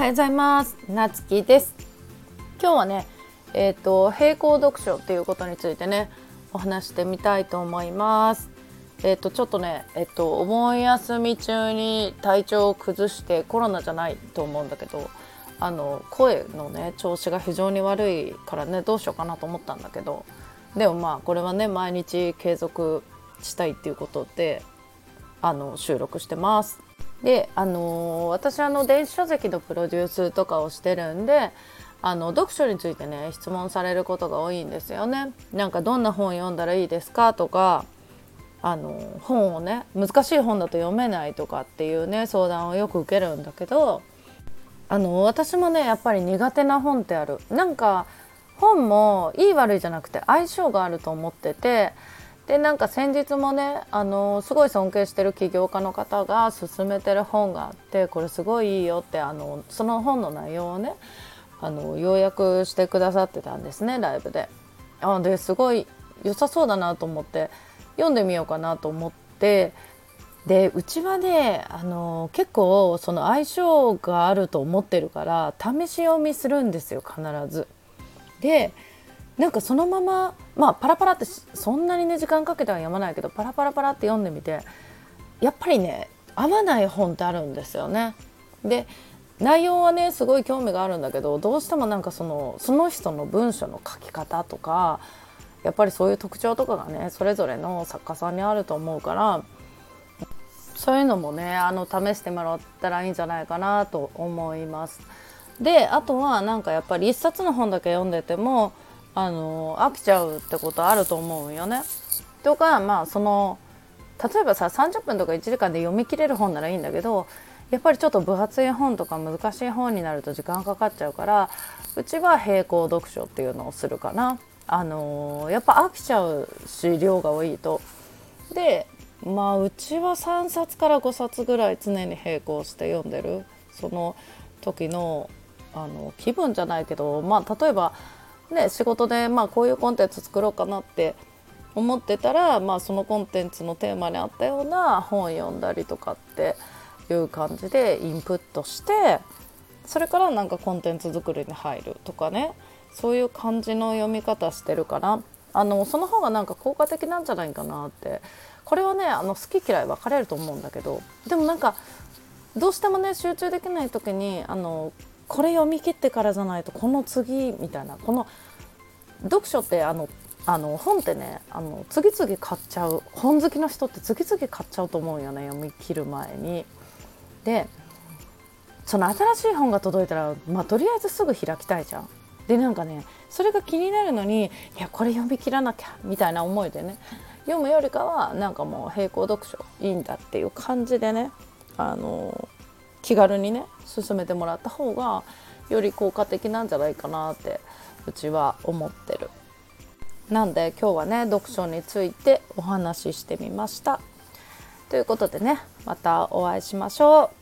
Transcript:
はようございます。なつきです。今日はねえっ、ー、と並行読書っていうことについてねお話してみたいと思います。えっ、ー、とちょっとねえっ、ー、とお盆休み中に体調を崩してコロナじゃないと思うんだけどあの声のね調子が非常に悪いからねどうしようかなと思ったんだけどでもまあこれはね毎日継続したいっていうことであの収録してます。であの私あの電子書籍のプロデュースとかをしてるんであの読書についてね質問されることが多いんですよね。なんかどんな本読んだらいいですかとかあの本をね難しい本だと読めないとかっていうね相談をよく受けるんだけどあの私もねやっぱり苦手な本ってあるなんか本もいい悪いじゃなくて相性があると思っててでなんか先日もねあのすごい尊敬してる起業家の方が勧めてる本があってこれすごいいいよってあのその本の内容をねあの要約してくださってたんですねライブで。あですごい良さそうだなと思って読んでみようかなと思ってでうちはねあの結構その相性があると思ってるから試し読みするんですよ必ず。でなんかそのまままあパラパラってそんなにね時間かけては読まないけどパラパラパラって読んでみてやっぱりね合わない本ってあるんですよね。で内容はねすごい興味があるんだけどどうしてもなんかそのその人の文章の書き方とかやっぱりそういう特徴とかがねそれぞれの作家さんにあると思うからそういうのもねあの試してもらったらいいんじゃないかなと思います。であとはなんかやっぱり一冊の本だけ読んでてもあの飽きちゃうってことあると思うよね。とかまあその例えばさ30分とか1時間で読み切れる本ならいいんだけどやっぱりちょっと分厚い本とか難しい本になると時間かかっちゃうからうちは並行読書っていうのをするかな。あのー、やっぱ飽きちゃうし量が多いと。でまあうちは3冊から5冊ぐらい常に並行して読んでるその時のあの気分じゃないけどまあ例えばね仕事でまあこういうコンテンツ作ろうかなって思ってたら、まあ、そのコンテンツのテーマに合ったような本読んだりとかっていう感じでインプットしてそれからなんかコンテンツ作りに入るとかね。そういう感じの読み方してるからあのその方がなんか効果的なんじゃないかなって。これはねあの好き嫌い分かれると思うんだけど。でもなんかどうしてもね集中できない時にあのこれ読み切ってからじゃないとこの次みたいなこの読書ってあのあの本ってねあの次々買っちゃう本好きの人って次々買っちゃうと思うよね読み切る前に。でその新しい本が届いたら、まあ、とりあえずすぐ開きたいじゃん。でなんかねそれが気になるのにいやこれ読み切らなきゃみたいな思いでね読むよりかはなんかもう並行読書いいんだっていう感じでねあの気軽にね進めてもらった方がより効果的なんじゃないかなってうちは思ってる。なんで今日はね読書についてお話ししてみました。ということでねまたお会いしましょう。